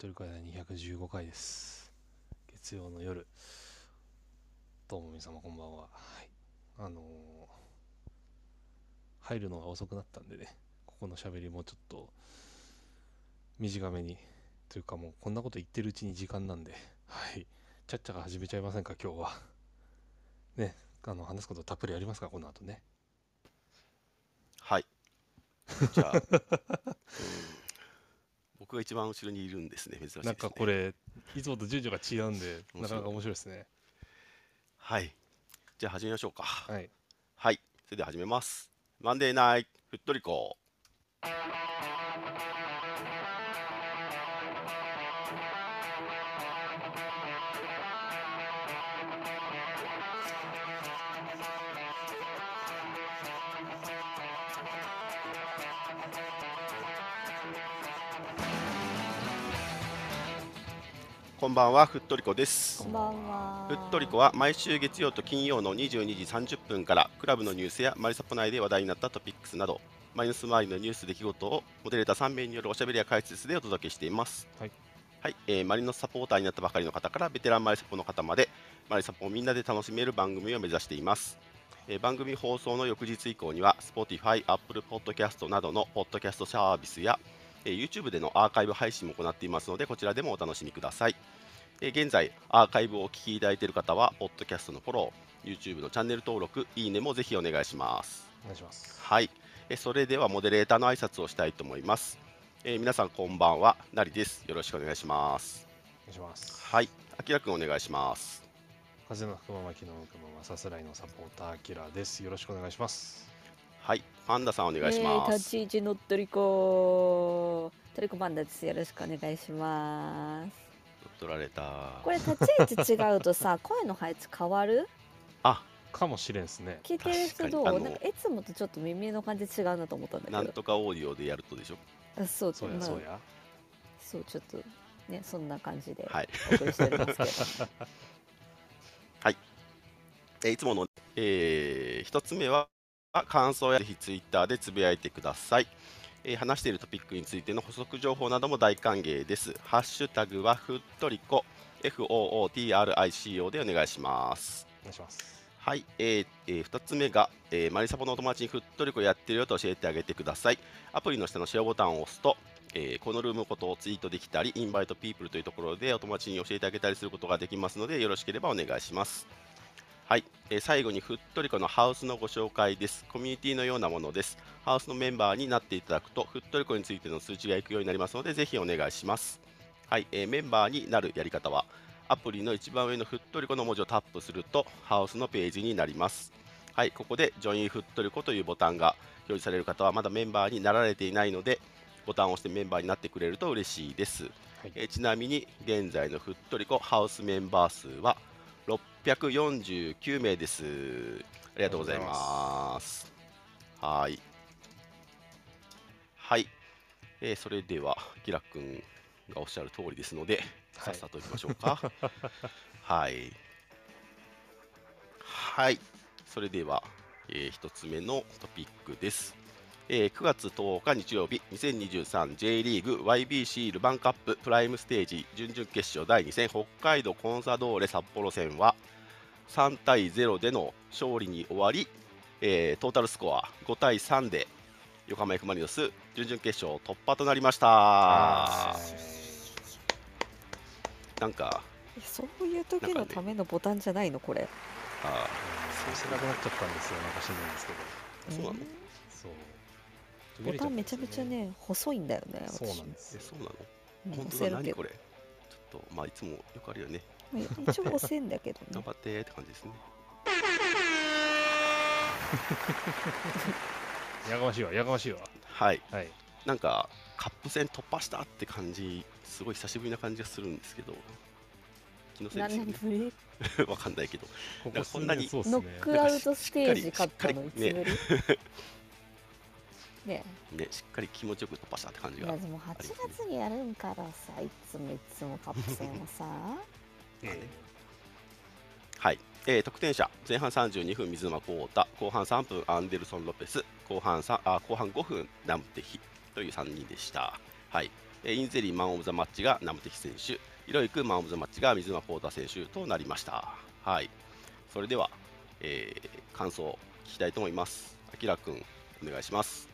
トルカイ215回です。月曜の夜。どうも皆様こんばんは。はい。あのー入るのが遅くなったんでね、ここの喋りもちょっと短めに、というかもうこんなこと言ってるうちに時間なんで、はい。ちゃっちゃか始めちゃいませんか、今日は。ね、あの、話すことたっぷりありますか、この後ね。はい。じゃあ、う ん僕が一番後ろにいるんですね、珍しいです、ね。なんかこれ、いつもと順序が違うんで、なかなか面白いですね。はい。じゃあ始めましょうか。はい。はい。それでは始めます。マンデーナイト、ふっとりこ。こんばんは、ふっとりこですこ。んばんは。ふっとりこは毎週月曜と金曜の22時30分からクラブのニュースやマリサポ内で話題になったトピックスなどマイナス周りのニュース出来事をモデレーター3名によるおしゃべりや解説でお届けしています。はい、はいえーマリノスサポーターになったばかりの方からベテランマリサポの方までマリサポをみんなで楽しめる番組を目指しています。えー番組放送の翌日以降には Spotify、Apple Podcast などのポッドキャストサービスやえー YouTube でのアーカイブ配信も行っていますのでこちらでもお楽しみください。えー現在、アーカイブをお聞きいただいている方は、ポッドキャストのフォロー、YouTube のチャンネル登録、いいねもぜひお願いします。お願いします。はい、えーそれではモデレーターの挨拶をしたいと思います。えー皆さんこんばんは、なりです。よろしくお願いします。お願いします。はい、あきらくんお願いします。風の吹くまま、昨日の吹くまま、さすらいのサポーター、アキラです。よろしくお願いします。はい、パンダさんお願いします。えー立ち位置のトリコ。トリコパンダです。よろしくお願いします。取られた。これ立ち位置違うとさ、声の配置変わる？あ、かもしれんですね。聞いてる人どう？なんかいつもとちょっと耳の感じ違うなと思ったんだなんけど。とかオーディオでやるとでしょ？あそうそうや、まあそうや。そうちょっとねそんな感じではい。お送りしておりますけど。えーいつもの、えー一つ目は感想やぜひツイッターでつぶやいてください、えー話しているトピックについての補足情報なども大歓迎です。ハッシュタグはふっとりこ。FOOTRICO でお願いします。お願いします。はい、えーえー2つ目が、えーマリサポのお友達にふっとりこやってるよと教えてあげてください。アプリの下のシェアボタンを押すと、えーこのルームのことをツイートできたりインバイトピープルというところでお友達に教えてあげたりすることができますのでよろしければお願いしますはい、えー最後にふっとりこのハウスのご紹介ですコミュニティのようなものですハウスのメンバーになっていただくとふっとりこについての数値がいくようになりますのでぜひお願いしますはい、えーメンバーになるやり方はアプリの一番上のふっとりこの文字をタップするとハウスのページになります。はい、ここでジョインふっとりこというボタンが表示される方はまだメンバーになられていないので、ボタンを押してメンバーになってくれると嬉しいです。はい。えーちなみに現在のふっとりこハウスメンバー数は649名です。ありがとうございます。はい。はい。えーそれでは、ギラ君がおっしゃる通りですので、さっさといきましょうか。はい。はい。それでは、え1つ目のトピックです。えー9月10日日曜日、2023J リーグ YBC ルヴァンカッププライムステージ準々決勝第2戦、北海道コンサドーレ札幌戦は3対0での勝利に終わり、えートータルスコア5対3で横浜 F・ マリノス準々決勝突破となりました。あなんか、そういう時のためのボタンじゃないのこれ。あそうしなくなっちゃったんですよ。なんか知んないんですけど。そうなの？えそう。ーボタンめちゃめちゃね細いんだよね。そうなんですえそうなの？うん本当だ何これ？ちょっとまあいつもよくあるよねまあ一応押せんだけどね。頑張ってって感じですね やがましいわ、やがましいわ。はいはい。なんかカップ戦突破したって感じすごい久しぶりな感じがするんですけど気のせい何です年よぶり？ね わかんないけどここんなに。ノックアウトステージ勝ったのいつぶり？しね。ねしっかり気持ちよく突破したって感じがやでも8月にやるんからさ、いつもいつもカップ戦はさ、えはい、えー得点者前半32分水沼宏太後半3分アンデルソン・ロペス後半さあ後半5分ラムテヒという3人でした。はい、えーインゼリーマン・オブ・ザ・マッチがナムテキ選手、ヒロイクマン・オブ・ザ・マッチが水沼ポーター選手となりました。はい、それでは、えー感想を聞きたいと思います。あきらくん、お願いします。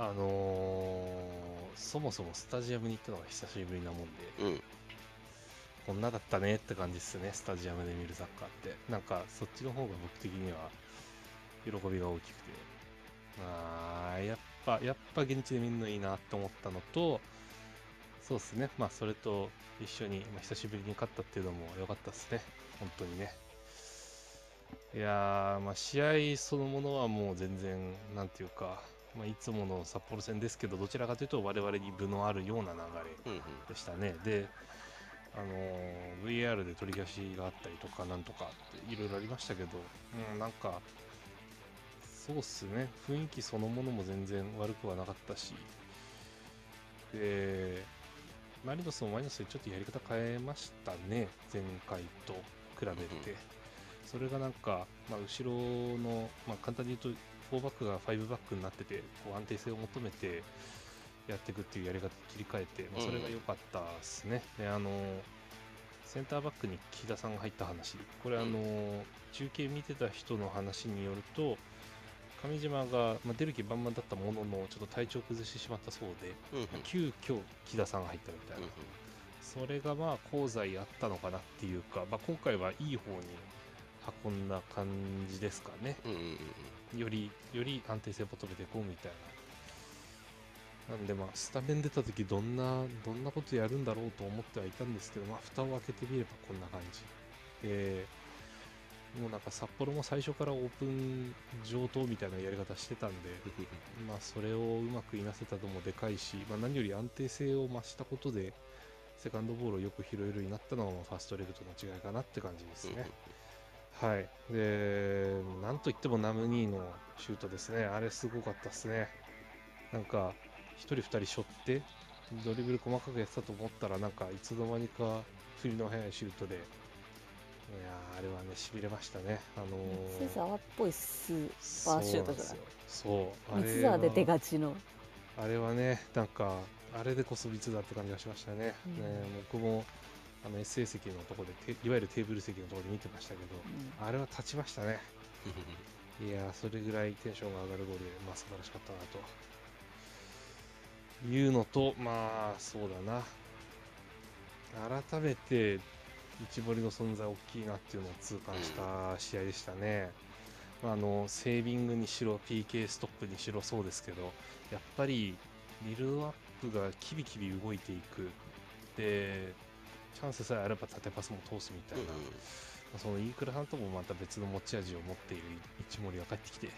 あのーそもそもスタジアムに行ったのが久しぶりなもんで、うん、こんなだったねって感じですね、スタジアムで見るサッカーって。なんか、そっちの方が僕的には喜びが大きくて、あーやっぱ、やっぱ現地で見るのいいなって思ったのと、そうですね、まあ、それと一緒に、まあ、久しぶりに勝ったっていうのも良かったですね、本当にね。いやー、まあ、試合そのものはもう全然、なんていうか、まあ、いつもの札幌戦ですけど、どちらかというと我々に分のあるような流れうん、うん、でしたね。で、あのー VR で取り消しがあったりとか、なんとかっていろいろありましたけど、うん、なんか、そうっすね、雰囲気そのものも全然悪くはなかったし、で、マリノスもマリノスでちょっとやり方変えましたね、前回と比べて。それがなんか、まあ、後ろの、まあ、簡単に言うと、4バックが5バックになってて、こう安定性を求めてやっていくっていうやり方切り替えて、まあ、それが良かったですね。で、あの、センターバックに木田さんが入った話、これ、あの、中継見てた人の話によると、上島が、まあ、出る気満々だったものの、ちょっと体調崩してしまったそうで、うん、うん、急遽木田さんが入ったみたいな。それがまあ功罪あったのかなっていうか、まあ、今回はいい方に運んだ感じですかね。うん、うん、うん、うん、より、より安定性を求めていこうみたいな。なんでまあ、スタメン出た時どんな、どんなことやるんだろうと思ってはいたんですけど、まあ、蓋を開けてみればこんな感じ。で、もうなんか札幌も最初からオープン上等みたいなやり方してたんで、まあ、それをうまくいなせたのもでかいし、まあ、何より安定性を増したことで、セカンドボールをよく拾えるようになったのがまあファーストレグとの違いかなって感じですね。はい。で、なんといってもナムニーのシュートですね。あれすごかったですね。なんか、1人2人背負って、ドリブル細かくやってたと思ったら、なんかいつの間にか振りの速いシュートで、いやーあれはね、しびれましたね。あのース沢っぽいスーパーシュートじゃない？そうなんですよ。そう。あれ三沢で出はがちのあれはね、なんか、あれでこそ密だって感じがしましたね。うんね僕もあの SA 席のところで、ていわゆるテーブル席のところで見てましたけど、うんあれは立ちましたね。いやー、それぐらいテンションが上がるゴールで、まあ、素晴らしかったなと。いうのと、まあ、そうだな。改めて、一森の存在大きいなっていうのを痛感した試合でしたね。まあ、あの、セービングにしろ、PK ストップにしろそうですけど、やっぱり、ビルドアップがキビキビ動いていく。で、チャンスさえあれば縦パスも通すみたいな。そのイークルハントもまた別の持ち味を持っている一森が帰ってきて、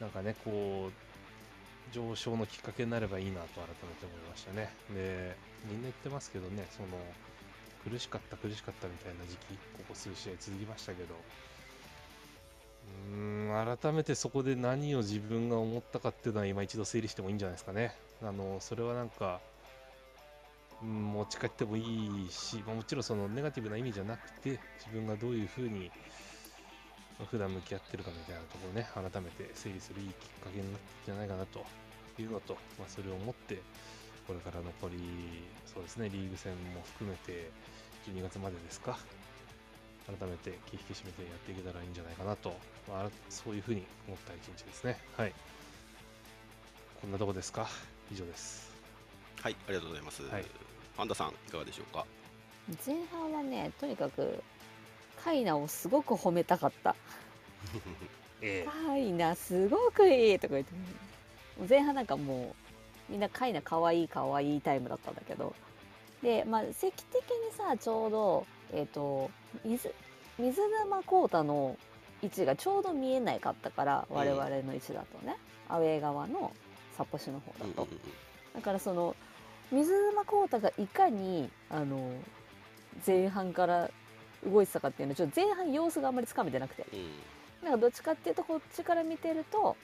なんかね、こう、上昇のきっかけになればいいなと改めて思いましたね。で、みんな言ってますけどね、その、苦しかった苦しかったみたいな時期、ここ数試合続きましたけど、うーん、改めてそこで何を自分が思ったかっていうのは今一度整理してもいいんじゃないですかね。あの、それはなんか、うん持ち帰ってもいいし、まあもちろんそのネガティブな意味じゃなくて、自分がどういうふうにまあ普段向き合ってるかみたいなところをね、改めて整理するいいきっかけになったんじゃないかなというのと、まあ、それを思って、これから残り、そうですね、リーグ戦も含めて、12月までですか、改めて気引き締めてやっていけたらいいんじゃないかなと、まあ、そういうふうに思った一日ですね。はい。こんなとこですか？以上です。はい、ありがとうございます。はいパンダさん、いかがでしょうか？前半はねとにかくカイナをすごく褒めたかった。えカイナすごくいいとか言って。前半なんかもうみんなカイナかわいいかわいいタイムだったんだけど。でまあ席的にさちょうどえっ、と水水沼宏太の位置がちょうど見えないかったからうん我々の位置だとね、アウェー側の札幌市の方だと、だからその水沼宏太がいかにあの前半から動いてたかっていうのはちょっと前半様子があんまりつかめてなくて。うん。うんなんかどっちかっていうとこっちから見てると、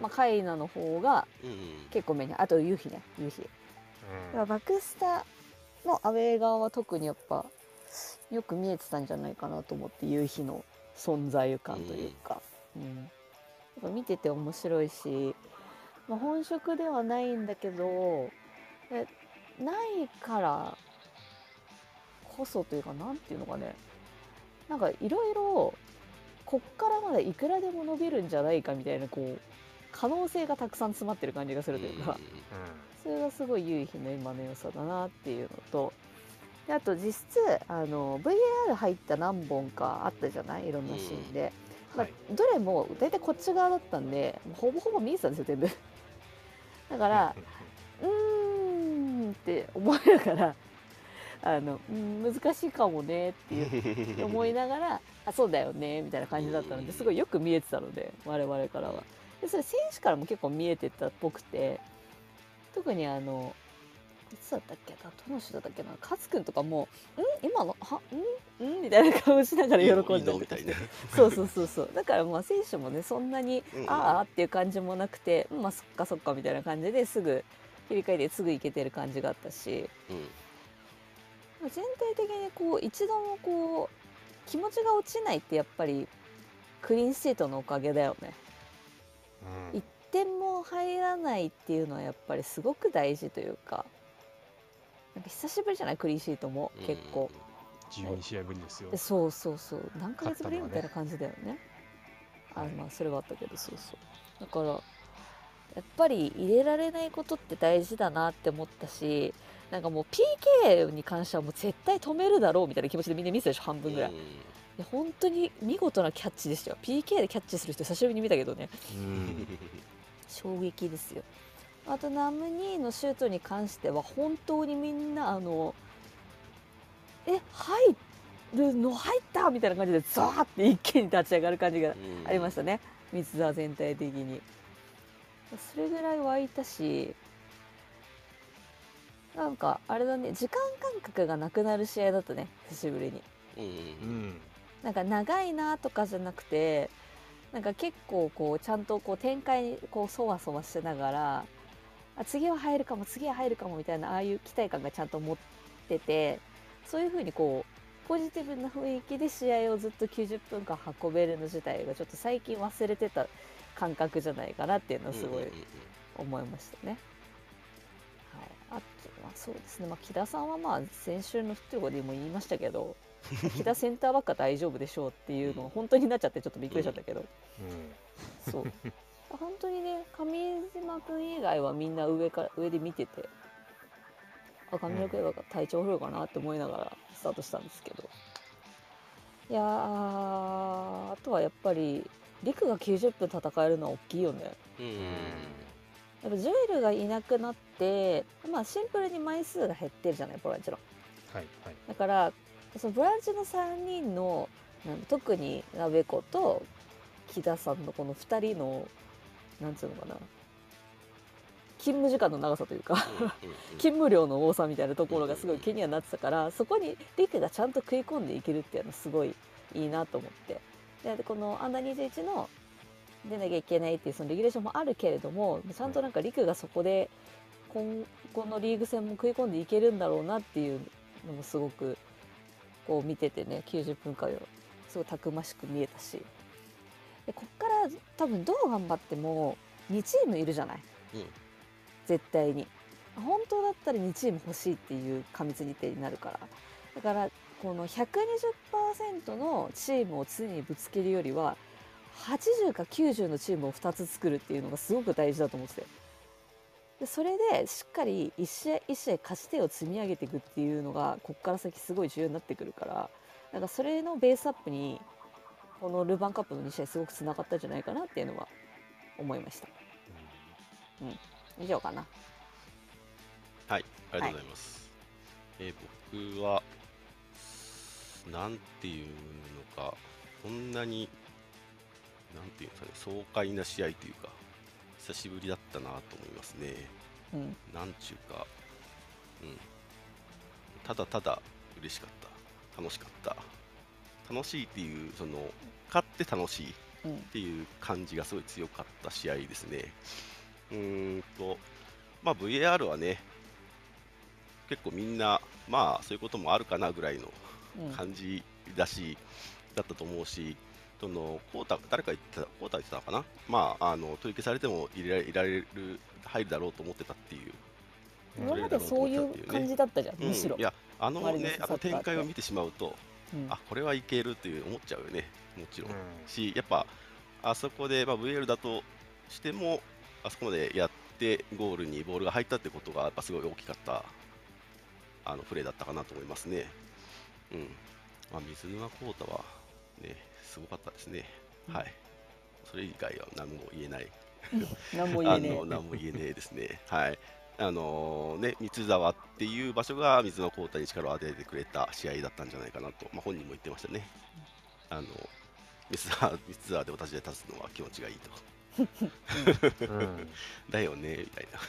まあ、カイナの方がうんうん。結構目にあと夕日ね夕日だからバクスタのアウェー側は特にやっぱよく見えてたんじゃないかなと思って夕日の存在感というか、うん。やっぱ見てて面白いしまあ、本職ではないんだけどえないからこそというかなんていうのかね。なんかいろいろこっからまだいくらでも伸びるんじゃないかみたいなこう可能性がたくさん詰まってる感じがするというか、それがすごい唯一の今の良さだなっていうのと。であと実質あの VAR 入った何本かあったじゃない？いろんなシーンで、まあはい、どれも大体こっち側だったんでほぼほぼ見えてたんですよ全部。だからうーんって思いながらあのうん難しいかもねっていう思いながらあそうだよねみたいな感じだったのですごいよく見えてたので我々からは。でそれ選手からも結構見えてたっぽくて特にあのいつだったっけなどの人だったっけな勝君とかも「ん今のはんん?」みたいな顔しながら喜んでみたいな。そうそうそうそう。だからまあ選手もねそんなにああっていう感じもなくて、うんまあそっかそっかみたいな感じですぐ切り替えてすぐいけてる感じがあったし。うんまあ全体的にこう一度もこう気持ちが落ちないってやっぱりクリーンシートのおかげだよね。うん。一点も入らないっていうのはやっぱりすごく大事というか。なんか久しぶりじゃない？クリーンシートも結構、12試合ぶりですよ。でそうそうそう。何ヶ月ぶりみたいな感じだよね。あはい。まあそれはあったけどそうそう。だからやっぱり入れられないことって大事だなって思ったしなんかもう PK に関してはもう絶対止めるだろうみたいな気持ちでみんな見てたでしょ半分ぐらい、いや本当に見事なキャッチでしたよ PK でキャッチする人久しぶりに見たけどね。うん。衝撃ですよ。あとナムニーのシュートに関しては本当にみんなあのえ入るの入ったみたいな感じでザーって一気に立ち上がる感じがありましたね。三沢全体的にそれぐらい湧いたしなんかあれだね時間感覚がなくなる試合だったね久しぶりに。うんなんか長いなとかじゃなくてなんか結構こうちゃんとこう展開にこうそわそわしながらあ次は入るかも次は入るかもみたいなああいう期待感がちゃんと持っててそういうふうにこうポジティブな雰囲気で試合をずっと90分間運べるの自体がちょっと最近忘れてた感覚じゃないかなっていうのはすごいうんうん思いましたね。はい、あとはそうですね、まあ、木田さんはまあ先週のフットゴでも言いましたけど 木田センターバックは大丈夫でしょうっていうのが本当になっちゃってちょっとびっくりしちゃったけど、そう。本当にね上島君以外はみんな上から上で見ててあ上島君が体調不良かなって思いながらスタートしたんですけど。いやーあとはやっぱり陸が90分戦えるのは大きいよね。うん。うんやっぱジョエルがいなくなって、まあ、シンプルに枚数が減ってるじゃないボランチの。はいはい。だからそのボランチの3人の特にナベコと木田さんのこの2人のなんつうのかな。勤務時間の長さというか。勤務量の多さみたいなところがすごい気にはなってたからそこにリクがちゃんと食い込んでいけるっていうのはすごいいいなと思ってでこのアンダー21の出なきゃいけないっていうそのレギュレーションもあるけれどもちゃんとなんかリクがそこで今後のリーグ戦も食い込んでいけるんだろうなっていうのもすごくこう見ててね90分間をすごいたくましく見えたし。でこっから多分どう頑張っても2チームいるじゃない、うん。絶対に。本当だったら2チーム欲しいっていう過密日程になるからだからこの120%のチームを常にぶつけるよりは80か90のチームを2つ作るっていうのがすごく大事だと思ってて。でそれでしっかり一試合一試合勝ち手を積み上げていくっていうのがここから先すごい重要になってくるからなんかそれのベースアップにこのルヴァンカップの2試合すごくつながったんじゃないかなっていうのは思いました。うん。以上かな。はい、ありがとうございます。えー僕は、なんていうのか、こんなに、なんていうんですかね、爽快な試合というか、久しぶりだったなと思いますね。うん。なんちゅうか、うん、ただただ嬉しかった、楽しかった、楽しいっていう、その、勝って楽しいっうん。ていう感じがすごい強かった試合ですね。うーんと、まあ、VAR はね、結構みんな、まあそういうこともあるかなぐらいのうん感じだし、だったと思うし、そのコータ誰か言ってたコータ言ってたのかな？まああの取り消されても入れられる入るだろうと思ってたっていう、うん。今までそういう感じだったじゃん、うん。むしろ。い。やあのねあの展開を見てしまうとうん。あこれはいけるっていう思っちゃうよねもちろん、うん。しやっぱあそこで、まあ、VL だとしてもあそこまでやってゴールにボールが入ったってことがやっぱすごい大きかったあのプレーだったかなと思いますね。うんまあ、水沼コータは、ね、すごかったですね。うんはい。それ以外は何も言えない。何も言えねあの何も言えねえですね。はい。あのね、三沢っていう場所が水のコータに力を当ててくれた試合だったんじゃないかなと、まあ、本人も言ってましたね。あの三沢三沢で私で立つのは気持ちがいいと。うん だよねみたいな。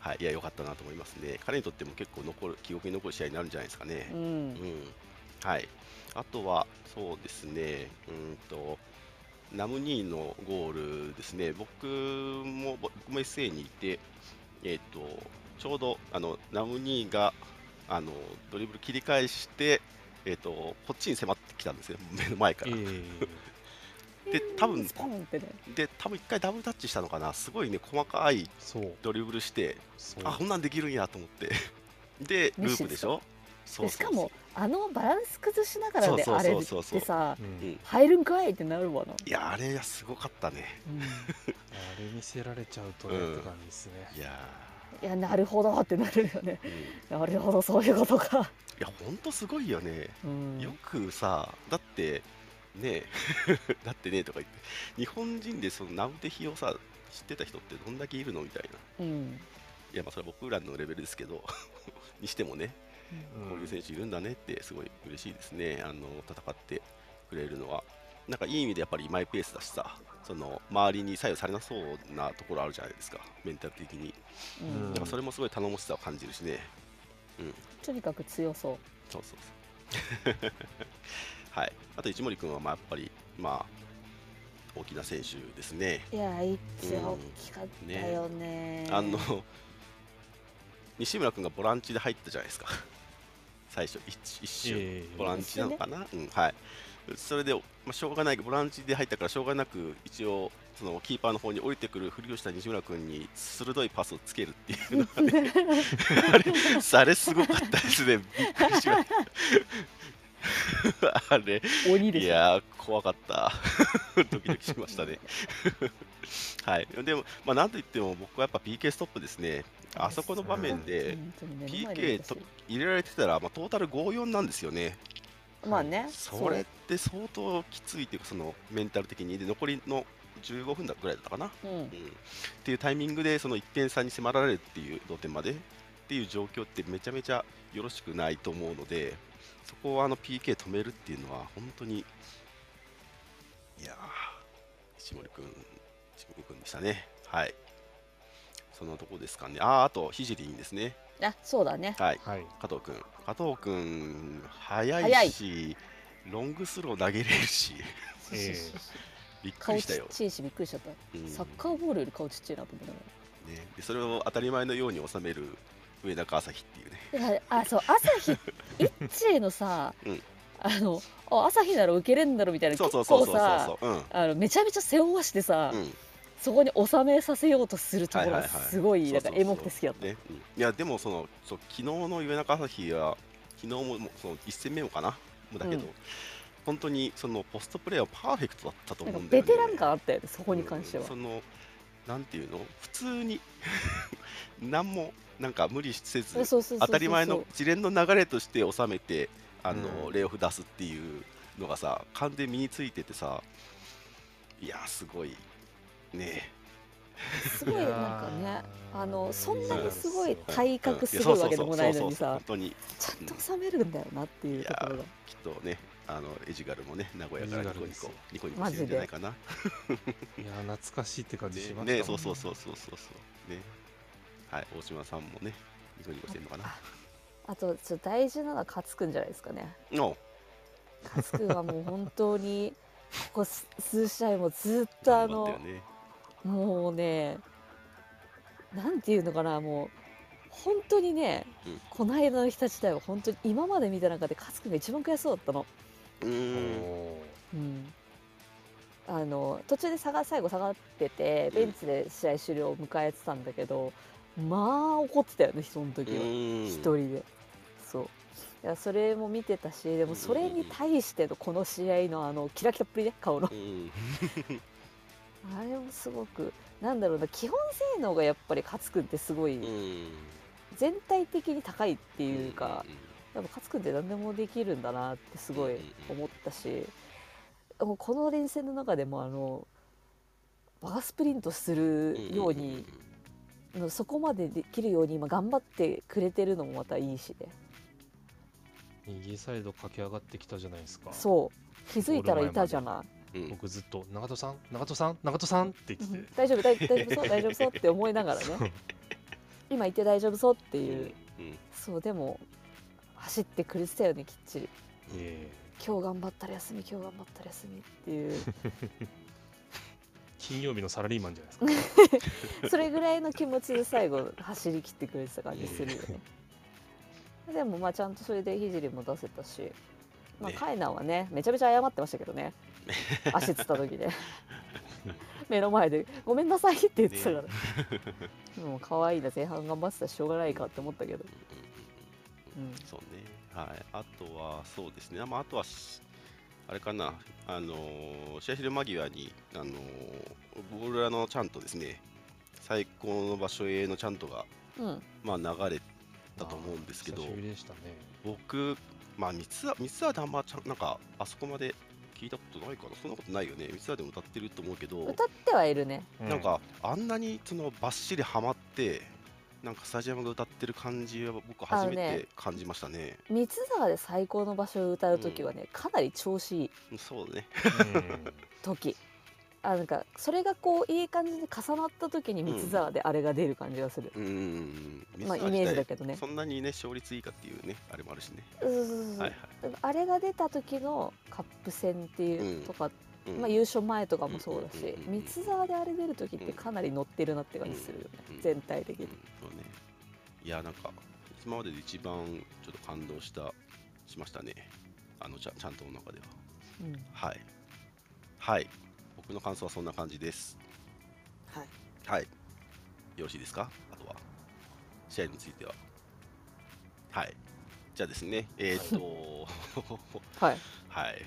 はい、いや、良かったなと思いますね。彼にとっても結構残る記憶に残る試合になるんじゃないですかねう。んう。ん、はい。あとは、そうですね、うんと、ナムニーのゴールですね、僕も僕も SA にいて、えっ、と、ちょうどあのナムニーがあのドリブル切り返して、えっ、と、こっちに迫ってきたんですよ、目の前から。えで多分スポンってね。で、多分一回ダブルタッチしたのかな、すごいね、細かいそう。ドリブルして、そう。あこんなんできるんやと思って、で、ループでしょ、そうそうそう。でしかもあのバランス崩しながらであれってさう入るんかいってなるわな。いや、あれ、すごかったね。うん。あれ見せられちゃうとねうんって感じですね。いやいやなるほどってなるよね。なるほどそういうことか。や、ほんとすごいよね。うん。よくさ、だって、ね だってねとか言って、日本人でそのナウテヒをさ、知ってた人ってどんだけいるのみたいな。うん。いや、まあ、それは僕らのレベルですけど、にしてもね、こういう選手いるんだねって、すごい嬉しいですね、あの戦ってくれるのは。なんかいい意味でやっぱりマイペースだしさ、その周りに左右されなそうなところあるじゃないですか、メンタル的に。ううんんだからそれもすごい頼もしさを感じるしね。うん、とにかく強そう。そうそうそう。はい。あと一森君はまあやっぱりまあ大きな選手ですね。いや一応大きかったよね。あの西村君がボランチで入ったじゃないですか。最初一一瞬、ええボランチなのかな、うんはい。それで、まあ、しょうがないボランチで入ったからしょうがなく一応そのキーパーの方に降りてくるふりをした西村君に鋭いパスをつけるっていうのがね あれあれすごかったですねびっくりしましたあれ。鬼でしょ。いやー怖かった。ドキドキしましたね。はい。でもまあなんといっても僕はやっぱ PK ストップですね。あそこの場面で本当に目の前 PK と入れられてたら、まあ、トータル5-4なんですよね。まあね。それって相当きついっていうかそのメンタル的に。で残りの15分だぐらいだったかな、そうん、っていうタイミングでその1点差に迫られるっていう同点まで。っていう状況ってめちゃめちゃよろしくないと思うのでそこをあの PK 止めるっていうのは本当にいやー石森君石森君でしたね。はい。そのとこですかね。あーあとひじりんですね。あそうだね。はい。はい。加藤君加藤君速速いい。しロングスロー投げれるし。え びっく顔りしたよ、ちっちゃいしびっくりしちゃった。うん。サッカーボールより顔ちっちゃいなと思ったね、でそれを当たり前のように収める上中朝日っていうね。あそう朝日イッチーのさ、うん。あのあ朝日なら受けれんだろみたいなそう結そうそうそう。構さそううん。あのめちゃめちゃ背負わしてさ、うん。そこに収めさせようとするところがすごいなんかエモくて好きだった。ね。うん。いやでもそのそう昨日の上中朝日は昨日ももうその1戦目もかな？だけど、うん。本当にそのポストプレーはパーフェクトだったと思うんだよね。かベテラン感あったよねそこに関しては。うん。そのなんていうの？普通に。何もなんか無理せず当たり前の一連の流れとして収めてあの、うん。レイオフ出すっていうのがさ完全に身についててさいやすごいね。すごいなんかねあのそんなにすごい体格すごいわけでもないのにさ本当に。ちゃんと収めるんだよなっていうところが。きっとねあのエジガルもね名古屋からニコニコニコニコしてるんじゃないかな。いや懐かしいって感じしねましたねそうそうそうそうそうそうねはい大島さんもねニコニコしてるのかな。あとちょっと大事なのは勝くんじゃないですかね。の勝くんはもう本当に ここ数数試合もずっとあのねもうねなんていうのかなもう本当にね、うんこの間の日立大は本当に今まで見た中で勝くんが一番悔しそうだったの。うーん。あの途中で下が最後下がっててベンチで試合終了を迎えてたんだけど、まあ怒ってたよねその時は。一一人で。そう。いやそれも見てたしでもそれに対してのこの試合のあのキラキラっぷりね顔の。うん。あれもすごくなんだろうな基本性能がやっぱり勝くんってすごい。うん。全体的に高いっていうかやっぱ勝くんって何でもできるんだなってすごい思ったしもうこの連戦の中でもあのバースプリントするようにそこまでできるように今頑張ってくれてるのもまたいいしね。右サイド駆け上がってきたじゃないですか。そう。気づいたらいたじゃない。うんうん。僕ずっと「長門さん？長門さん？長門さん」って言って。て大丈夫大大丈夫そう大丈夫そうって思いながらね。今いて大丈夫そうっていう。うん。そうでも走ってくれてたよねきっちり。ええ。今日頑張ったら休み今日頑張ったら休みっていう。金曜日のサラリーマンじゃないですか。それぐらいの気持ちで最後走り切ってくれてた感じするよね。でもまあちゃんとそれで聖も出せたし。まあね。カイナはねめちゃめちゃ謝ってましたけどね。足つった時で。目の前で「ごめんなさい」って言ってたから、もう可愛いな前半頑張ってたらしょうがないかって思ったけど、うん、そうね。はい。あとはそうですね。まああとはしあれかな。あのー試合昼間際にあのーボールラのちゃんとですね最高の場所へのちゃんとがうん、まあ流れたと思うんですけど久しぶりでしたね。僕まあ三つ三つはであんまちゃんなんかあそこまで聞いたことないかな。そんなことないよね。三つはでも歌ってると思うけど歌ってはいるね。うなんかあんなにそのばっしりハマってなんかスタジアムが歌ってる感じは僕初めて感じましたね。三沢で最高の場所を歌う時はね、かなり調子いいそうね。うん。時。あなんかそれがこういい感じに重なった時に三沢であれが出る感じがする、うん。うん。うんまあイメージだけどね。そんなにね勝率いいかっていうねあれもあるしね。そうそうそうそう。はいはい。あれが出た時のカップ戦っていうとか、うん。まあ、優勝前とかもそうだし三沢であれ出る時ってかなり乗ってるなって感じするよね、うん全体的に。うん、そうね。いやなんか今までで一番ちょっと感動したしましたね。あのちゃんちゃんとの中では。うん。はい。はい。僕の感想はそんな感じです。はい。はい。よろしいですか？あとは。試合については。はい。じゃあですねえっ、とはい。はい。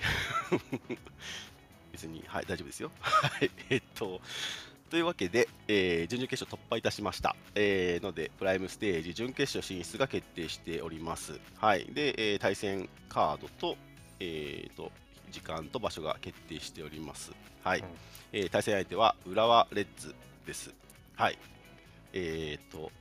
別に、はい、大丈夫ですよ。はい、えっと、というわけで、えー準々決勝突破いたしました。えーので、プライムステージ準決勝進出が決定しております。はい。で、えー対戦カードと、えーと、時間と場所が決定しております。はい。うんえー対戦相手は浦和レッズです。はい。えーと、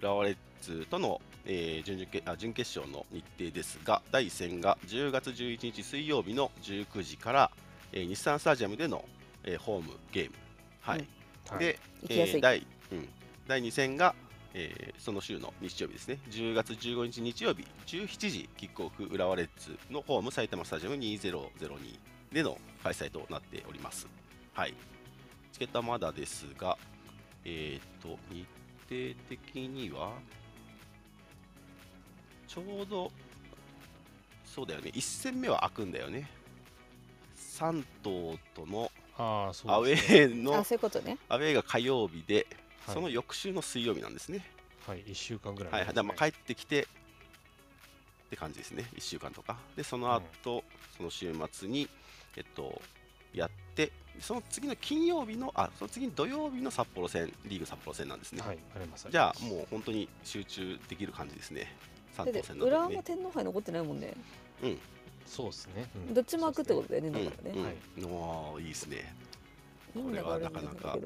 浦和レッズとの、えー準々決あ準決勝の日程ですが、第1戦が10月11日水曜日の19時から、えー日産スタジアムでの、えーホームゲーム。はい。うんはいで、行きやすい、えー第うん、第2戦が、えーその週の日曜日ですね、10月15日日曜日、17時キックオフ浦和レッズのホーム埼玉スタジアム2002での開催となっております。はい。チケットはまだですが、えっ、と、日程的には、ちょうど、そうだよね、1戦目は開くんだよね。3頭とのアウェーのアウェーが火曜日で、はい。その翌週の水曜日なんですね。はい1週間ぐらい。はい、前だまあ帰ってきてって感じですね、1週間とか。で、その後、その週末に、えっと、やって、その次の金曜日の、あその次の土曜日の札幌戦、リーグ札幌戦なんですね。はいありますじゃあ、もう本当に集中できる感じですね、3だって等戦の浦和も。天皇杯残ってないもんね。うん、そうですね、うん。どっちも開くってことだよねうんだからね、うん。はいおーいいですね。これはなかなか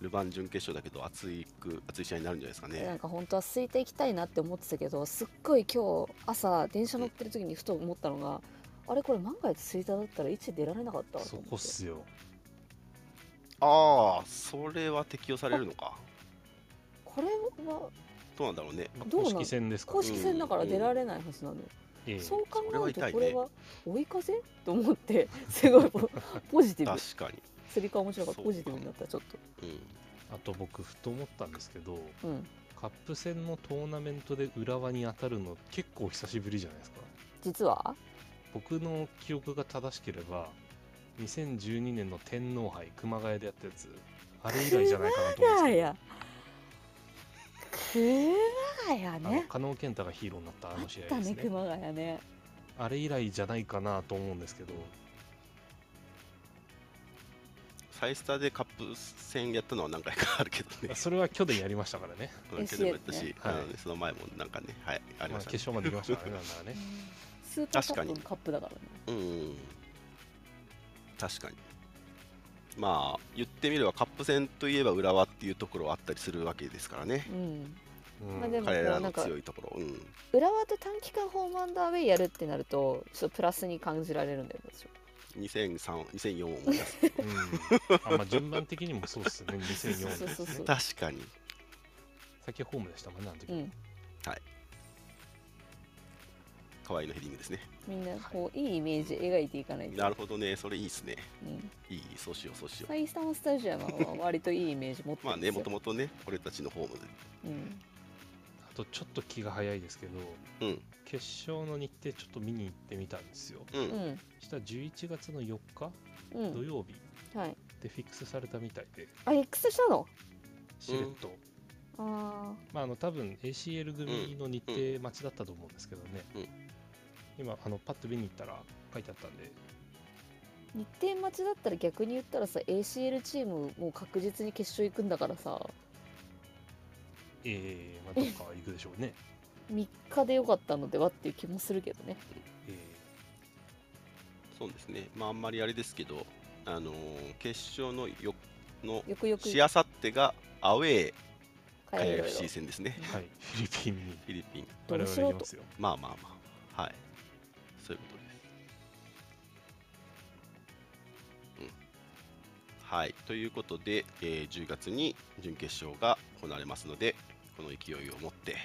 ルヴァン準決勝だけど、熱いく熱い試合になるんじゃないですかなねん。か本当は空いていきたいなって思ってたけどすっごい今日朝電車乗ってる時にふと思ったのが、あれこれ万が一吹田だったら1出られなかったそ思って。こっすよああ、それは適用されるのか。これはどうなんだろうね。どうなん？公式戦ですか公式戦だから出られないはずなの。よ、ええ。そう考えるとこれは追い風？と思って すごいポポジティブ。確かに。スリカ面白かったポジティブになったちょっうん。あと僕ふと思ったんですけどとうん。カップ戦のトーナメントで浦和に当たるの結構久しぶりじゃないですか。実は？僕の記憶が正しければ2012年の天皇杯熊谷でやったやつ。あれ以来じゃないかなと思うんですけど。いやいや熊谷あのね加納健太がヒーローになったあの試合たですね。ね熊谷ね。あれ以来じゃないかなと思うんですけど。サイスターでカップ戦やったのは何回かあるけどね。それは去年やりましたからね、うん去年もやったし、はい。うんその前もなんかね、はい、ありましたね。決勝まで行きましたからね。なん。ならねスーパーカッ確かにプのカップだからね。うん。確かに。まあ、言ってみればカップ戦といえば浦和っていうところはあったりするわけですからね。うんうんまあでも彼らのなんか強いところ。うん。浦和と短期間ホームアンダーウェイやるってなるとちょっとプラスに感じられるんだよ私は2003、2004を思い出す。うんあまあ順番的にもそうっすね2004年ですねそうそうそう確かに。先ホームでしたもんねあの時、うん可愛いのヘディングですね。みんなこういいイメージ描いていかないと。なるほどね、それいいですね。うん。いい、そうしよう、そうしよサイスタンスタジアムは割といいイメージ持っう。まあね、もともとね、俺たちのホームうん。あとちょっと気が早いですけどで。うん、決勝の日程ちょっと見に行ってみたんですよ。うん、したら11月の4日うん。土曜日。はい。でフィックスされたみたいで。あ X したの？しれっと、あまああの多分 ACL 組の日程待ちだったと思うんですけどね、うん今あのパッと見に行ったら書いてあったんで。ー日程待ちだったら逆に言ったらさ ACL チームもう確実に決勝行くんだからさ。えー、まあどっかは行くでしょうね、3日でよかったのではっていう気もするけどね。えそうですね。まあ、あんまりあれですけど、あのー決勝のよのよくよくしあさってがアウェー帰れる FC 戦ですね。ーはい。フィリピンに。フィリピン。まあまあまあ。はい。そういうことです。うん。はい。ということで、えー10月に準決勝が行われますので、この勢いを持って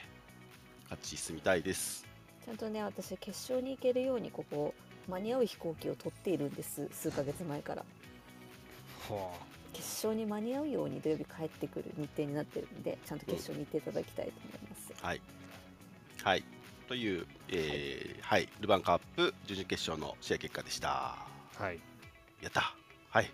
勝ち進みたいです。ちゃんとね私決勝に行けるようにここ間に合う飛行機を取っているんです数ヶ月前からは決勝に間に合うように土曜日帰ってくる日程になってるんでちゃんと決勝に行っていただきたいと思います、はい。はい。という、えーはい、ルヴァンカップ準々決勝の試合結果でした。あはいやった。はい。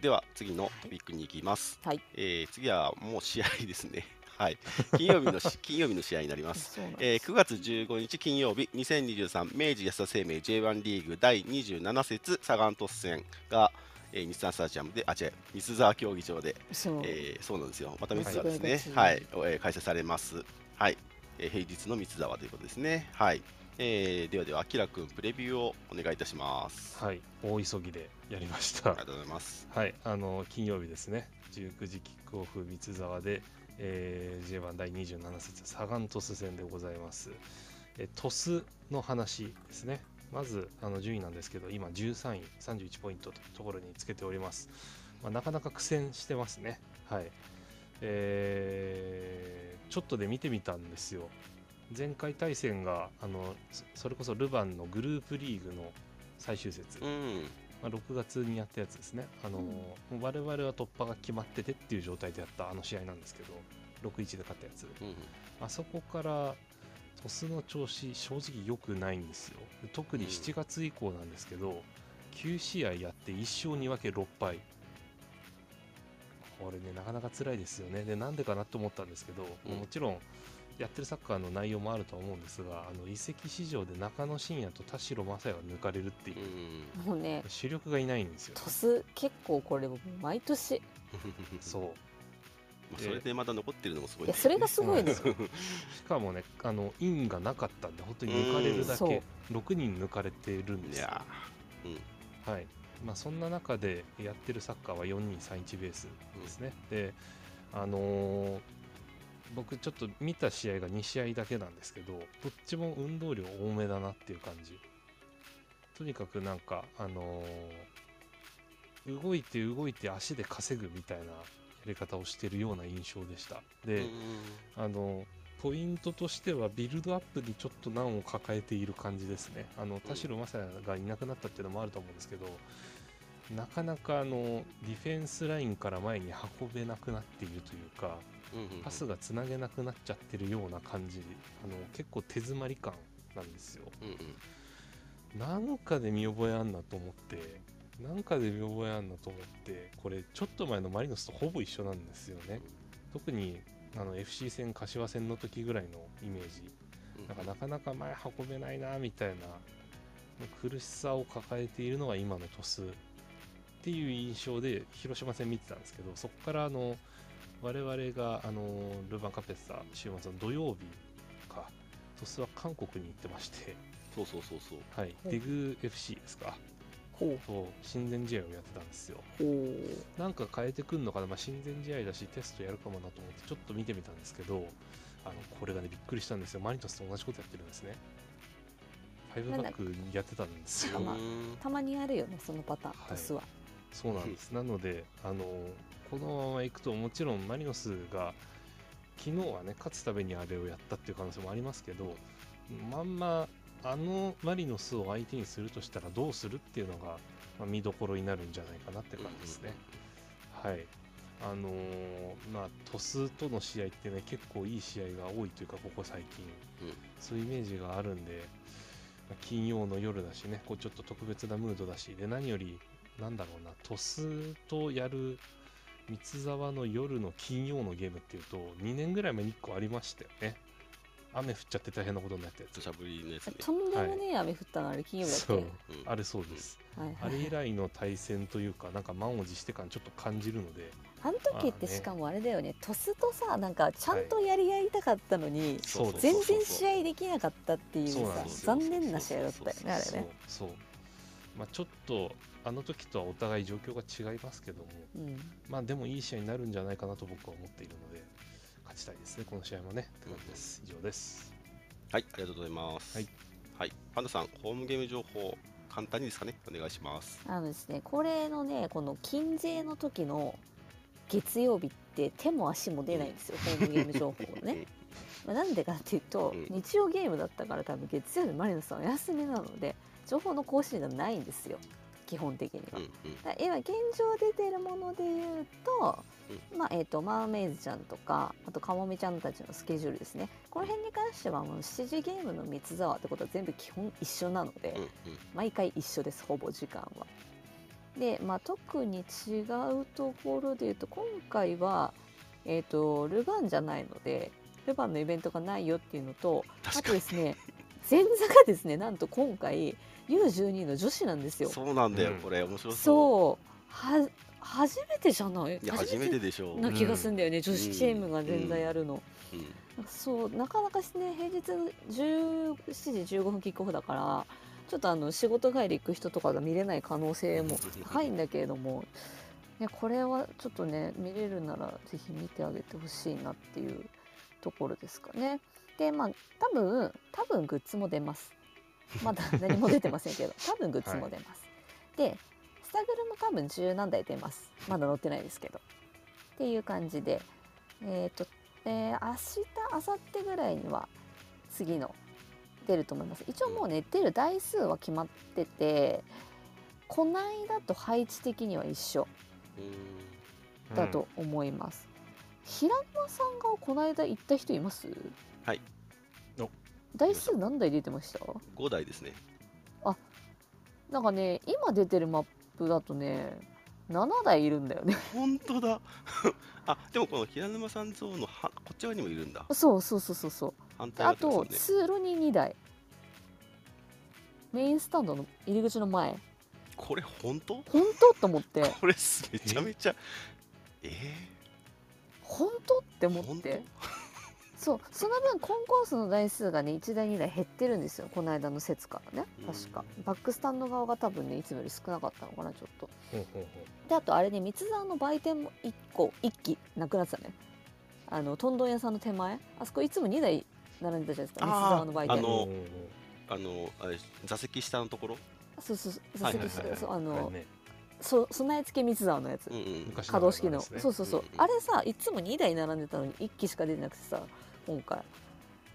では次のトピックに行きます。はいえー次はもう試合ですね。はい。金曜日のし 金曜日の試合になります。そうなんえーです9月15日金曜日2023明治安田生命 J1 リーグ第27節サガン鳥栖戦が、えー日産スタジアムであ違う三沢競技場で、そうえーそうなんですよまた三沢ですねはいはえー開催されますはい、えー平日の三沢ということですねはい、えーではではあきらくんプレビューをお願いいたしますはい大急ぎでやりましたありがとうございますはい、あの金曜日ですね、19時キックオフ三沢で、えー J1 第27節サガン鳥栖戦でございます。えー鳥栖の話ですね。まずあの順位なんですけど、今13位、31ポイントというところにつけております。まあ、なかなか苦戦してますね。はい。えーちょっとで見てみたんですよ。前回対戦があのそそれこそルヴァンのグループリーグの最終節。うん。まあ、6月にやったやつですね、あのう我々は突破が決まっててっていう状態でやったあの試合なんですけど、6-1で勝ったやつ、うん。あそこから鳥栖の調子、正直良くないんですよ、特にうん。7月以降なんですけど、9試合やって1勝2分け6敗、これね、なかなか辛いですよね、でなんでかなと思ったんですけど、うん。もちろん、やってるサッカーの内容もあるとは思うんですが、あの移籍市場で中野真也と田代雅也が抜かれるっていうう。ん。もうね。主力がいないんですよ。鳥栖結構これ毎年。い そう。まあそれでまだ残ってるのもすごいやですそれがすごいのよ。そうしかもね、あの、インがなかったんで、本当に抜かれるだうん。け、6人抜かれてるんですよ。いやはい。まあ、そんな中でやってるサッカーは4-2-3-1ベースですね。で、あのー僕ちょっと見た試合が2試合だけなんですけど、どっちも運動量多めだなっていう感じ。とにかくなんか、あのー動いて動いて足で稼ぐみたいなやり方をしてるような印象でした。で、あのポイントとしてはビルドアップにちょっと難を抱えている感じですね。あの田代雅也がいなくなったっていうのもあると思うんですけど、なかなかあのディフェンスラインから前に運べなくなっているというか、パスがつなげなくなっちゃってるような感じ、あの結構手詰まり感なんですよ。うんうん。なんかで見覚えあんなと思ってなんかで見覚えあんなと思ってこれちょっと前のマリノスとほぼ一緒なんですよね。特にあの FC 戦柏戦の時ぐらいのイメージ。うん。なんかなかなか前運べないなみたいな苦しさを抱えているのが今の鳥栖。っていう印象で広島戦見てたんですけどそこからあの我々があのルヴァンカペッサ週末の土曜日か鳥栖は韓国に行ってまして、そうそうそうそう。はい、デグ FC ですかほう。と親善試合をやってたんですよ。なんか変えてくんのかな、まあ、親善試合だしテストやるかもなと思ってちょっと見てみたんですけどあのこれがねびっくりしたんですよ。マリノスと同じことやってるんですね。5バックやってたんですよ。なんだうーん。たまにあるよねそのパターンはい。トスは、そうなんです。なのであのこのままいくともちろんマリノスが昨日はね勝つためにあれをやったっていう可能性もありますけどまんまあのマリノスを相手にするとしたらどうするっていうのが、まあ、見どころになるんじゃないかなって感じですね。はい。あのーまあ、鳥栖との試合ってね、結構いい試合が多いというか、ここ最近、うんそういうイメージがあるんで、まあ金曜の夜だしね、こうちょっと特別なムードだし、で、何より、なんだろうな、鳥栖とやる三沢の夜の金曜のゲームっていうと、2年ぐらい前に1個ありましたよね。雨降っちゃって大変なことになったやつ。土。砂降りのやつね。とんでもねえ雨降ったのあれ金曜日だっけ？そう、うん。あれそうです。はいはい。あれ以来の対戦というか、なんか満を持して感ちょっと感じるので、あの時ってしかもあれだよね。トスとさなんかちゃんとやり合いたかったのに、そうです全然試合できなかったっていうさそうなんですよ。残念な試合だったよねあれそうねそう。まあちょっとあの時とはお互い状況が違いますけども。うん。まあでもいい試合になるんじゃないかなと僕は思っているので勝ちたいですね。この試合もね。って感じです。以上です。はいありがとうございます。はい、はい、パンダさんホームゲーム情報簡単にですかね？お願いします。あのですねこれのねこの金税の時の月曜日って手も足も出ないんですよ、ホームゲーム情報ね、まあ、なんでかっていうと、うん。日曜ゲームだったから多分月曜日マリノスはお休みなので情報の更新がないんですよ基本的には。うん。うん。だ今現状出てるもので言うと、まあえー、とマーメイズちゃんとかあとカモメちゃんたちのスケジュールですね。この辺に関してはもう7時ゲームの三つ沢ってことは全部基本一緒なので、うんうん。毎回一緒ですほぼ時間は。で、まあ、特に違うところで言うと今回は、えー、とルヴァンじゃないのでルヴァンのイベントがないよっていうのとあとですね前座がですねなんと今回 U12 の女子なんですよ。そうなんだよ、うん。これ。面白そう。そう。は初めてじゃない？いや初めてでしょう、な気がするんだよね、女子チームが前座やるの。うん。そうなかなかね平日17時15分キックオフだからちょっとあの仕事帰り行く人とかが見れない可能性も高いんだけれども、ね、これはちょっとね見れるならぜひ見てあげてほしいなっていうところですかね。でまあ多分多分グッズも出ます。まだ何も出てませんけど多分グッズも出ます。でスタグルも多分十何台出ます。まだ載ってないですけど。っていう感じでえっ、とえー明日明後日ぐらいには次の出ると思います。一応もうね出る台数は決まっててこないだと配置的には一緒うん。だと思います、平沼さんがこないだ行った人います？はい。お台数何台出てました？5台ですね。なんかね今出てるマップだとね7台いるんだよね。本当だ。あでもこの平沼さん像のはこっち側にもいるんだ。そうそうそうそうそう。反であと対側ですよね。通路に2台。メインスタンドの入り口の前。これ本当？本当？と思って。これすめちゃめちゃえ本当？ってー、思ってそうその分コンコースの台数がね1台2台減ってるんですよこの間の説からね。確か。バックスタンド側が多分ねいつもより少なかったのかなちょっと。であとあれね三沢の売店も1個1機なくなってたね。あのトンドン屋さんの手前。あそこいつも2台並んでたじゃないですか三沢の売店。あのあのあれ座席下のところ？そうそう座席はいはいはい。そうあのそ備え付け三沢のやつ。うんうん。昔可動式の、ね。そうそうそう、うんうん。あれさいつも2台並んでたのに1機しか出てなくてさ今回。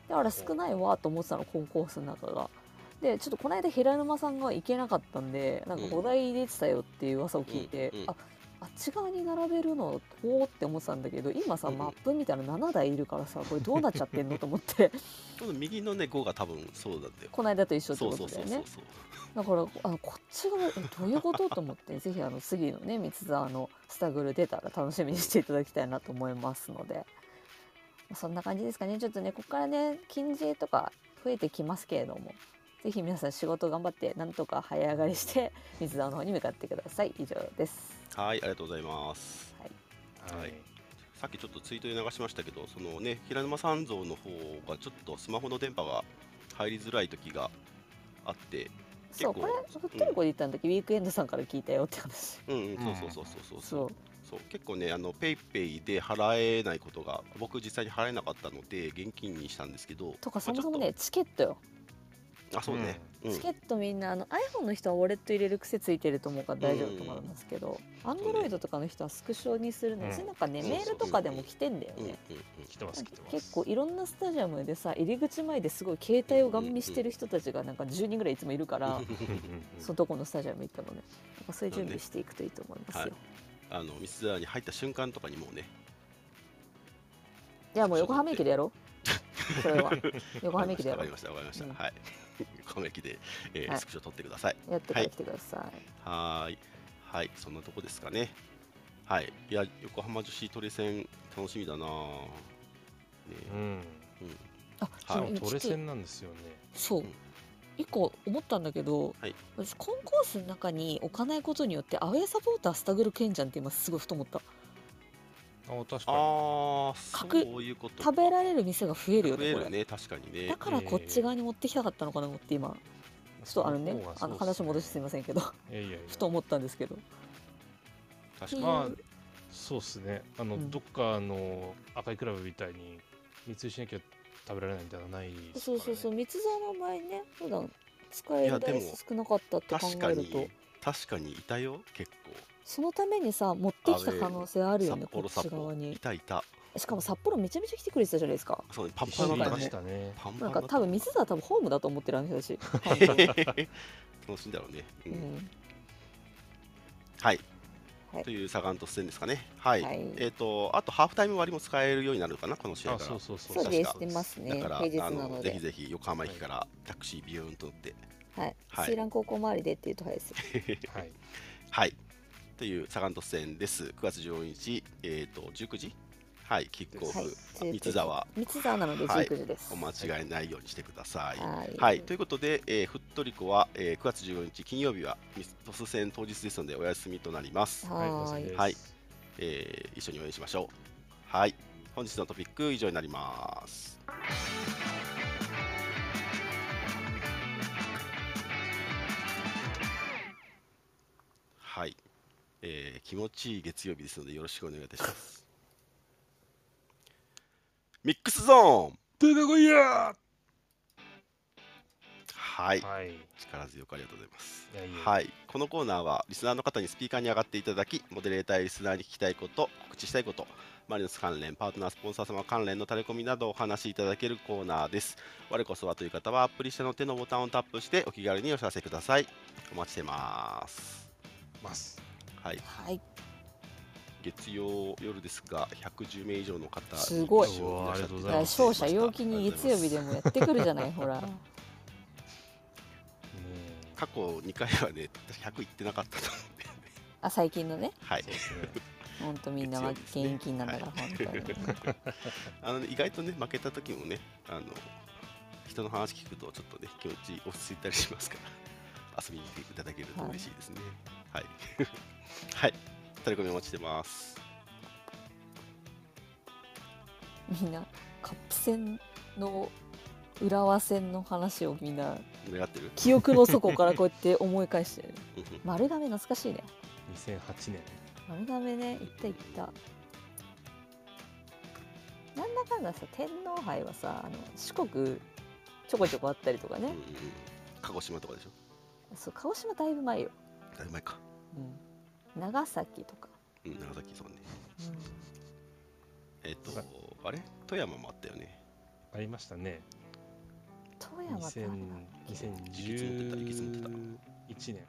だから少ないわと思ってたのコンコースの中が。でちょっとこの間平沼さんが行けなかったんでなんかうん。5台出てたよっていう噂を聞いて、うんうんああっち側に並べるのおおって思ってたんだけど今さうんマップ見たら7台いるからさこれどうなっちゃってんのと思って。この右のね5が多分そうなんだよ。この間と一緒ってことだよね。だからあのこっち側えどういうことと思って ぜひあの次のね三沢のスタグル出たら楽しみにしていただきたいなと思いますのでそんな感じですかね。ちょっとねここからね近似とか増えてきますけれどもぜひ皆さん仕事頑張ってなんとか早上がりして 三沢の方に向かってください。以上です。はいありがとうございます。はい。はい。さっきちょっとツイートで流しましたけどそのね平沼三蔵の方がちょっとスマホの電波が入りづらい時があって結構そうこれふっとりこで言ったんだけど、ウィークエンドさんから聞いたよって話。うんうんうんそうそうそうそう。そうそうそう結構ねあのペイペイで払えないことが僕実際に払えなかったので現金にしたんですけどとかそまあもそもねチケットよ。あそうね、うん。チケットみんなあの iPhone の人はウォレット入れる癖ついてると思うから大丈夫と思いますけど、Android とかの人はスクショにするの、うんなんかね、メールとかでも来てんだようんうんね、来てます来てます結構いろんなスタジアムでさ入り口前ですごい携帯をガン見してる人たちがなんか10人ぐらいいつもいるから、うんうんうんそのどこのスタジアム行ってもねなんかそういう準備していくといいと思いますよ、はいあのミスザーに入った瞬間とかにもうねじゃあもう横浜駅でやろう。それは。横浜駅でやろう。わかりましたわかりました、うん。はい。横浜駅で、えーはい。スクショ撮ってください。やってから来てください、はーい。はい。そんなとこですかね。はい。いや横浜女子トレセン楽しみだなぁ。ね。うん。うん。あはい。トレセンなんですよね。そう。うん一個思ったんだけど、はい。私コンコースの中に置かないことによってアウェーサポータースタグルけんじゃんって今すごいふと思った。あ確かに。あそういうことか。食べられる店が増えるよ増ねこれ。えるね確かにね。だからこっち側に持ってきたかったのかなと思って今。ちょっとあのね。あの話戻してすみませんけど。いやいやいや。ふと思ったんですけど。確かに。まあそうっすね。あの、うん。どっかの赤いクラブみたいに密輸しなきゃ食べられないみたいなのないですから、ね、そうそうそう。三沢の場合ね普段使える台いやでも数少なかったって考確かえると。に確かにいたよ結構。そのためにさ持ってきた可能性あるよね札こっち側に。いたいた。しかも札幌めちゃめちゃ来てくれてたじゃないですか。そうねパン一パンだった緒にいましね。たねパンパンなんかだった多分三沢多分ホームだと思ってるあの人たち本当に楽しいん だろうね、ううん。はいというサガン鳥栖戦ですかね。はい、はい。えっ、とあとハーフタイム割も使えるようになるのかなこの試合からあそうそうそう。そうです。ますね。だから平日あなので。のぜひぜひ横浜駅からタクシービューンと乗って。はい。はい。水蘭高校周りでっていうと早いですよ。はい。はい。というサガン鳥栖戦です。9月14日えっ、と19時はいキックオフ、はい。三沢。三沢なのではい。19時です。お間違いないようにしてください。はい。はい、ということで、えー、フットリコは、えー、9月14日金曜日はミストス戦当日ですのでお休みとなります、はい。はい。えー一緒に応援しましょう。はい。本日のトピック以上になります。はい、えー気持ちいい月曜日ですのでよろしくお願いいたしますミックスゾーン。出てこいや！はい。はい。力強くありがとうございます。いやいやはい、このコーナーはリスナーの方にスピーカーに上がっていただき、モデレーターやリスナーに聞きたいこと、告知したいこと、マリノス関連、パートナー、スポンサー様関連のタレコミなどをお話しいただけるコーナーです。我こそはという方は、アプリ下の手のボタンをタップしてお気軽にお知らせください。お待ちしてます。ます。はい、はい月曜夜ですが、110名以上の方、すごい。勝者陽気に月曜日でもやってくるじゃない？ほら。ね過去2回はね、100いってなかったと思うんで、あ最近のね。はい。そう。ですね。ほんとみんなは現金なんだから本当に。あのね、意外とね、負けた時もね、あの人の話聞くと、ちょっとね、気持ち落ち着いたりしますから、遊びに来ていただけると嬉しいですね。はい。はい。タレコミお待ちしてます。みんなカップ戦の浦和戦の話をみんな願ってる？記憶の底からこうやって思い返してる。丸亀懐かしいね。2008年。丸亀ね行った行った。なんだかんださ天皇杯はさあの四国ちょこちょこあったりとかね。うん、うん。鹿児島とかでしょ？そう鹿児島だいぶ前よ、だいぶ前か。うん、長崎とか、うん、長崎そうね。うん、えっ、と、あれ？富山もあったよね。ありましたね。富山ってあれなんだっけ？2000いつ持ってたいつ持ってた2011年。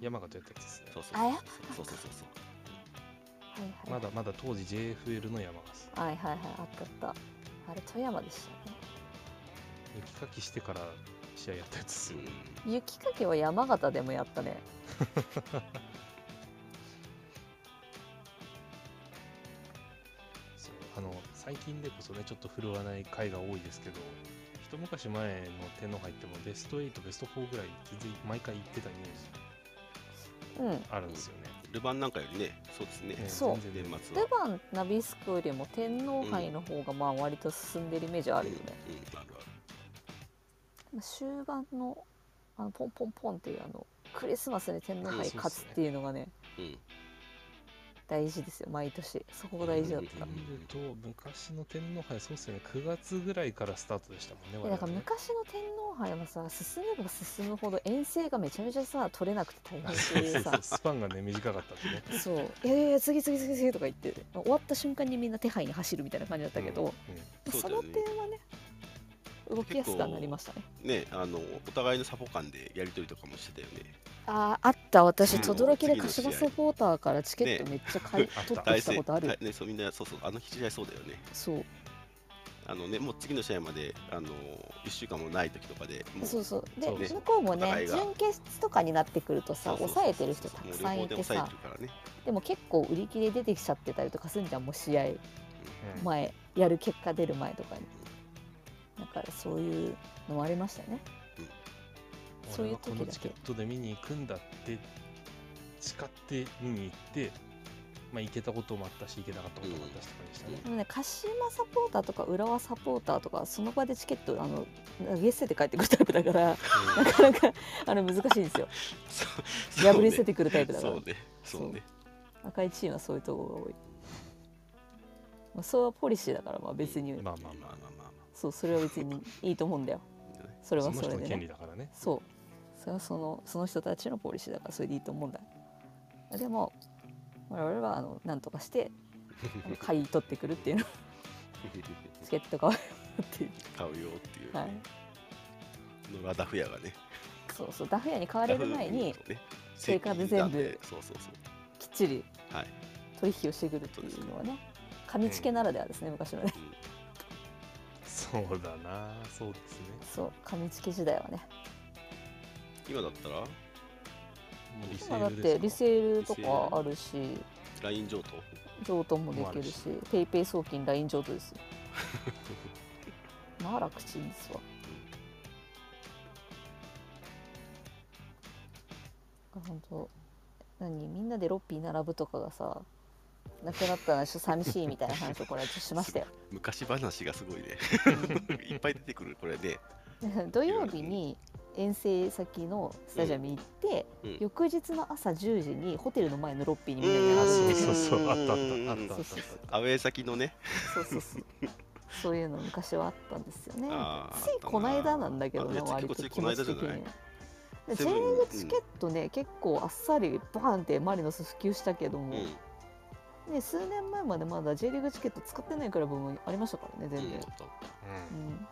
山形やったやつですねそうそう。あやそうそうそうそう。はいはい。まだまだ当時 JFL の山形。はいはいはいあったあった。あれ富山でしたね。雪かきしてから試合やったやつですよ、うん。雪かきは山形でもやったね。そうあの最近でこそねちょっと振るわない回が多いですけど一昔前の天皇杯ってもベスト8ベスト4ぐらい全然毎回行ってたイメージうん。あるんですよね、ルヴァンなんかよりねそうですね。ええそう。全然年末は。ルヴァンナビスコよりも天皇杯の方がまあ割と進んでるイメージあるよね、うんうんあるある。まあ終盤のあのポンポンポンっていうあのクリスマスに天皇うん杯勝つっていうのがね、うん大事ですよ毎年。そこが大事だった、うん。見ると昔の天皇杯そうですね。9月ぐらいからスタートでしたもんねでだから昔の天皇杯はさ進めば進むほど遠征がめちゃめちゃさ取れなくて大変ってそういうさスパンがね短かったんでね。そう。いやいやいや次次次次とか言って。終わった瞬間にみんな手配に走るみたいな感じだったけど、うん。うん。その点はね動きやすくはなりましたね。ねあのお互いのサポ間でやり取りとかもしてたよね。あーあった。私うん。轟で柏サポーターからチケットねめっちゃ買い、あった取ってきたことある。ねそうみんなそうそうあの日試合そうだよね。そう。あのねもう次の試合まであの1週間もない時とかでそうそう。でそうね。向こうもね準決とかになってくるとさ抑えてる人たくさんいてさでも結構売り切れ出てきちゃってたりとかすんじゃん。もう試合うん。前やる結果出る前とかにだからそういうのもありましたよねそういう時だこのチケットで見に行くんだって誓って見に行ってまあ行けたこともあったし行けなかったこともあったしって感じでしたね、でもね鹿島サポーターとか浦和サポーターとかその場でチケットあの投げ捨てて帰ってくるタイプだからなかなかあの難しいんですよ。そう破り捨ててくるタイプだから。そうねそうね。赤いチームはそういうところが多い、まあ、そうはポリシーだからまあ別に、まあまあままあまあまあ。まそうそれは別にいいと思うんだよ。それはそれでね。利だからね。そう。それはそのその人たちのポリシーだからそれでいいと思うんだ。よでも我々はあの何とかして 買い取ってくるっていうのチケット買うっていう買うよっていう、はい。のがダフ屋がね。そうそう。ダフ屋に買われる前にダフね定価で全部正規なんで。そうそうそう。きっちりはい、取引をしてくるっていうのはね紙付けならではですね昔のねそうだな。そうですね。そう紙付け時代はね。今だったら？もうリセ今だっールですか？てリセールとかあるし。LINE 上等？譲渡もできるし。ペイペイ送金 LINE 譲渡ですよ。まあ楽ちんですわ。本当何？みんなでロッピー並ぶとかがさなくなったらちょっと寂しいみたいな話をこれしましたよ。昔話がすごいね。いっぱい出てくるこれね。土曜日に遠征先のスタジアムに行って、うん。翌日の朝10時にホテルの前のロッピーにうみんなで並ぶんん。ですよそうそうあったあったあったアウェー先のね。そうそうそう。そういうの昔はあったんですよね。ついこの間なんだけどね割と気持ち的に。J リーグチケットね、結構あっさりバーンってマリノス普及したけども、うんね、数年前までまだ J リーグチケット使ってないクラブもありましたからね全然、うん。うん。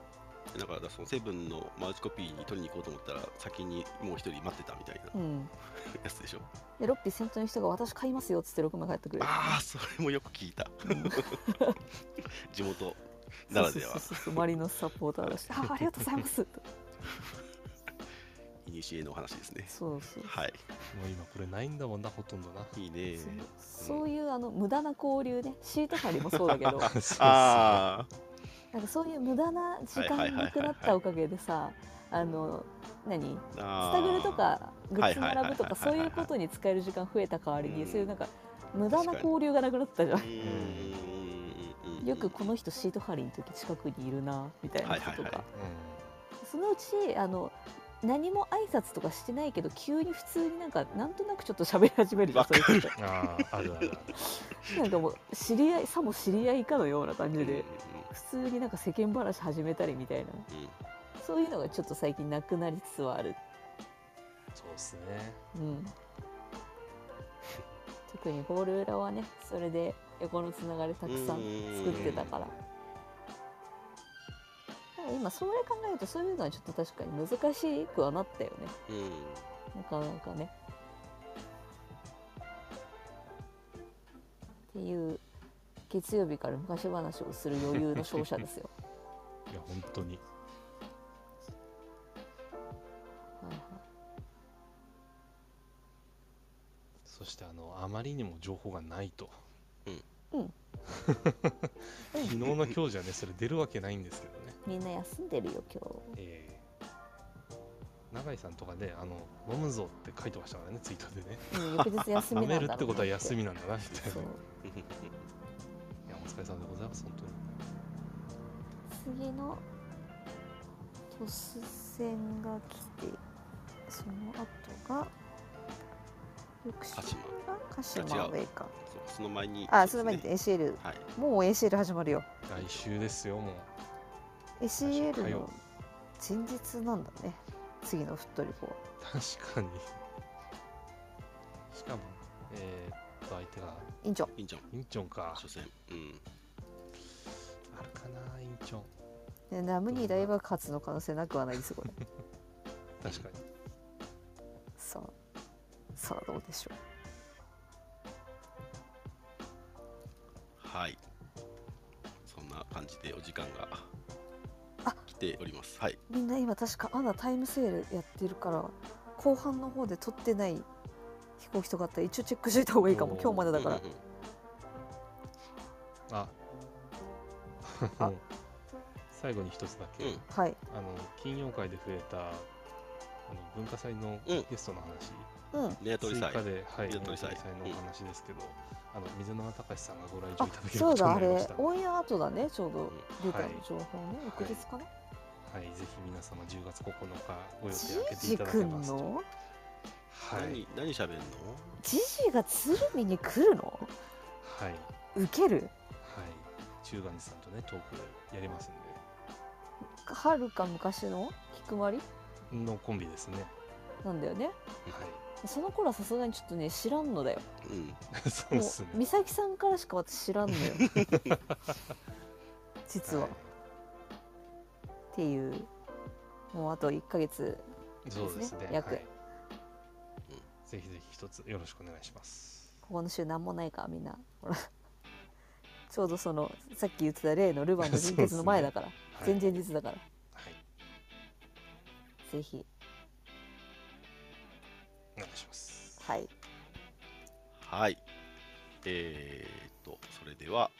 ただからそのセブンのマルチコピーに取りに行こうと思ったら先にもう一人待ってたみたいなうん。やつでしょ？でロッピー先頭の人が私買いますよっつって6枚買ってくれるああそれもよく聞いた。う ん地元ならでは。そうそうそうそうマリノスサポーターだしてあありがとうございますといにしえのお話ですね。そうそう。はい。もう今これないんだもんなほとんどな。いいね。そう。そういうあの無駄な交流ね。シート張りもそうだけど。そうそうあなんかそういう無駄な時間がなくなったおかげでさあの何？スタグルとかグッズ並ぶとかそういうことに使える時間増えた代わりにうん。そういうなんか無駄な交流がなくなったじゃん。うーんうんうんよくこの人シート張りの時近くにいるなみたいな人とはいはいはかそのうちあの何も挨拶とかしてないけど急に普通になんかなんとなくちょっと喋り始めるじゃんそういう人なんかもう知り合いさも知り合いかのような感じで普通になんか世間話始めたりみたいな。うんそういうのがちょっと最近なくなりつつはある。そうですね。うん、特にゴール裏はねそれで横のつながりたくさん作ってたから今それ考えるとそういうのはちょっと確かに難しくはなったよね、うん、なかなかね。っていう月曜日から昔話をする余裕の勝者ですよ。いや本当に。そしてあのあまりにも情報がないと、うん、昨日の今日じゃねそれ出るわけないんですけどね。みんな休んでるよ今えー。永井さんとかねあの飲むぞって書いてましたからねツイートでね。日。うん、翌日休み飲めるなんだろうなって。ことは休みなんだなみたいな。そう。いやお疲れ様でございます本当に。次の突戦が来てその後が翌週鹿島。が鹿島違うウェイか。そう。その前にあその前に ACL はい。もう ACL 始まるよ。来週ですよもう ACL の前日なんだね。次のフットリコは。確かに。しかもえーっと相手が。委員長。いいんじゃんインチョンか。初戦うん。あるかなインチョンねナムニ大爆発の可能性なくはないですこれ。確かに。さあさあどうでしょはい。そんな感じでお時間が。あ来ております。はい。うみんな今確かアナタイムセールやってるから後半の方で撮ってない飛行機とかあったら一応チェックしといた方がいいかも。今日までだから。うんうんうん。あ。あ。最後に一つだけ、うん。はい。あの金曜会で増えたあの文化祭のうん。ゲストの話、うん。追加で、はい、ネアトリ祭のお話ですけど、あの水沼隆さんがご来場あいただけるそうことにだあれなりました。オンエア後だねちょうど出たはい情報ね、翌日かな、はい、ぜひ皆様10月9日ご予定開けていただけますと。んの？はい、何何喋るの？ジジが鶴見に来るの？はい、はい、ウケる中元寺さんとねトークやりますんはるか昔の？菊まり？でのコンビですね。なんだよね。はその頃はさすがにちょっとね知らんのだよ。うん。い そうっすね。美咲さんからしか私知らんのよ。実は、い。っていうもうあと1ヶ月そうですね。約。はい。ぜひぜひ一つよろしくお願いします。ここの週なんもないかみんな。ほ らちょうどそのさっき言ってた例のルヴァンの人決の前だから、はい。前々日だから。はい。ぜひお願いします。はい。はい。えー、っとそれでは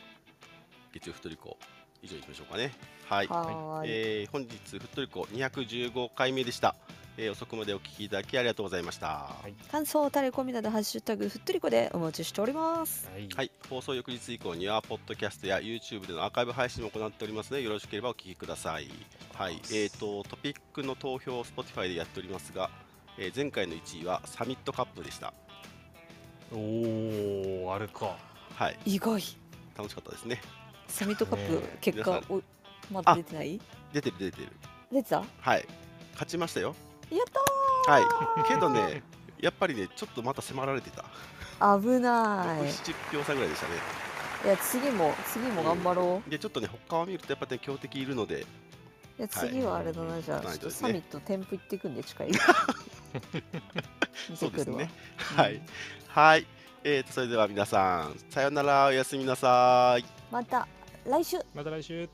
月曜ふっとりこ以上にしましょうかね。はい。はえー本日ふっとりこ215回目でした、えー遅くまでお聞きいただきありがとうございました。はい。感想タレコミなどハッシュタグふっとりこでお待ちしております。はい、はい、放送翌日以降には、ポッドキャストや YouTube でのアーカイブ配信も行っておりますので、よろしければお聞きください。はい、えーと、トピックの投票を Spotify でやっておりますが、えー前回の1位はサミットカップでした。おおあれか。はい、意外。楽しかったですね。サミットカップ結果おまだ出てない？出てる出てる。出てた？やはい、勝ちましたよ。ったはい、けどね、やっぱりね、ちょっとまた迫られてた。ー危ない。6、7票差ぐらいでしたね。いや次も次も頑張ろう。で、ちょっとね、他を見ると、やっぱね、強敵いるので、いや次はあれだな、じゃあちょっとないとですね。サミット添付行ってくんで近い そうですね。はい、はい、えーと、それでは皆さん、さようなら、おやすみなさい。また来週。また来週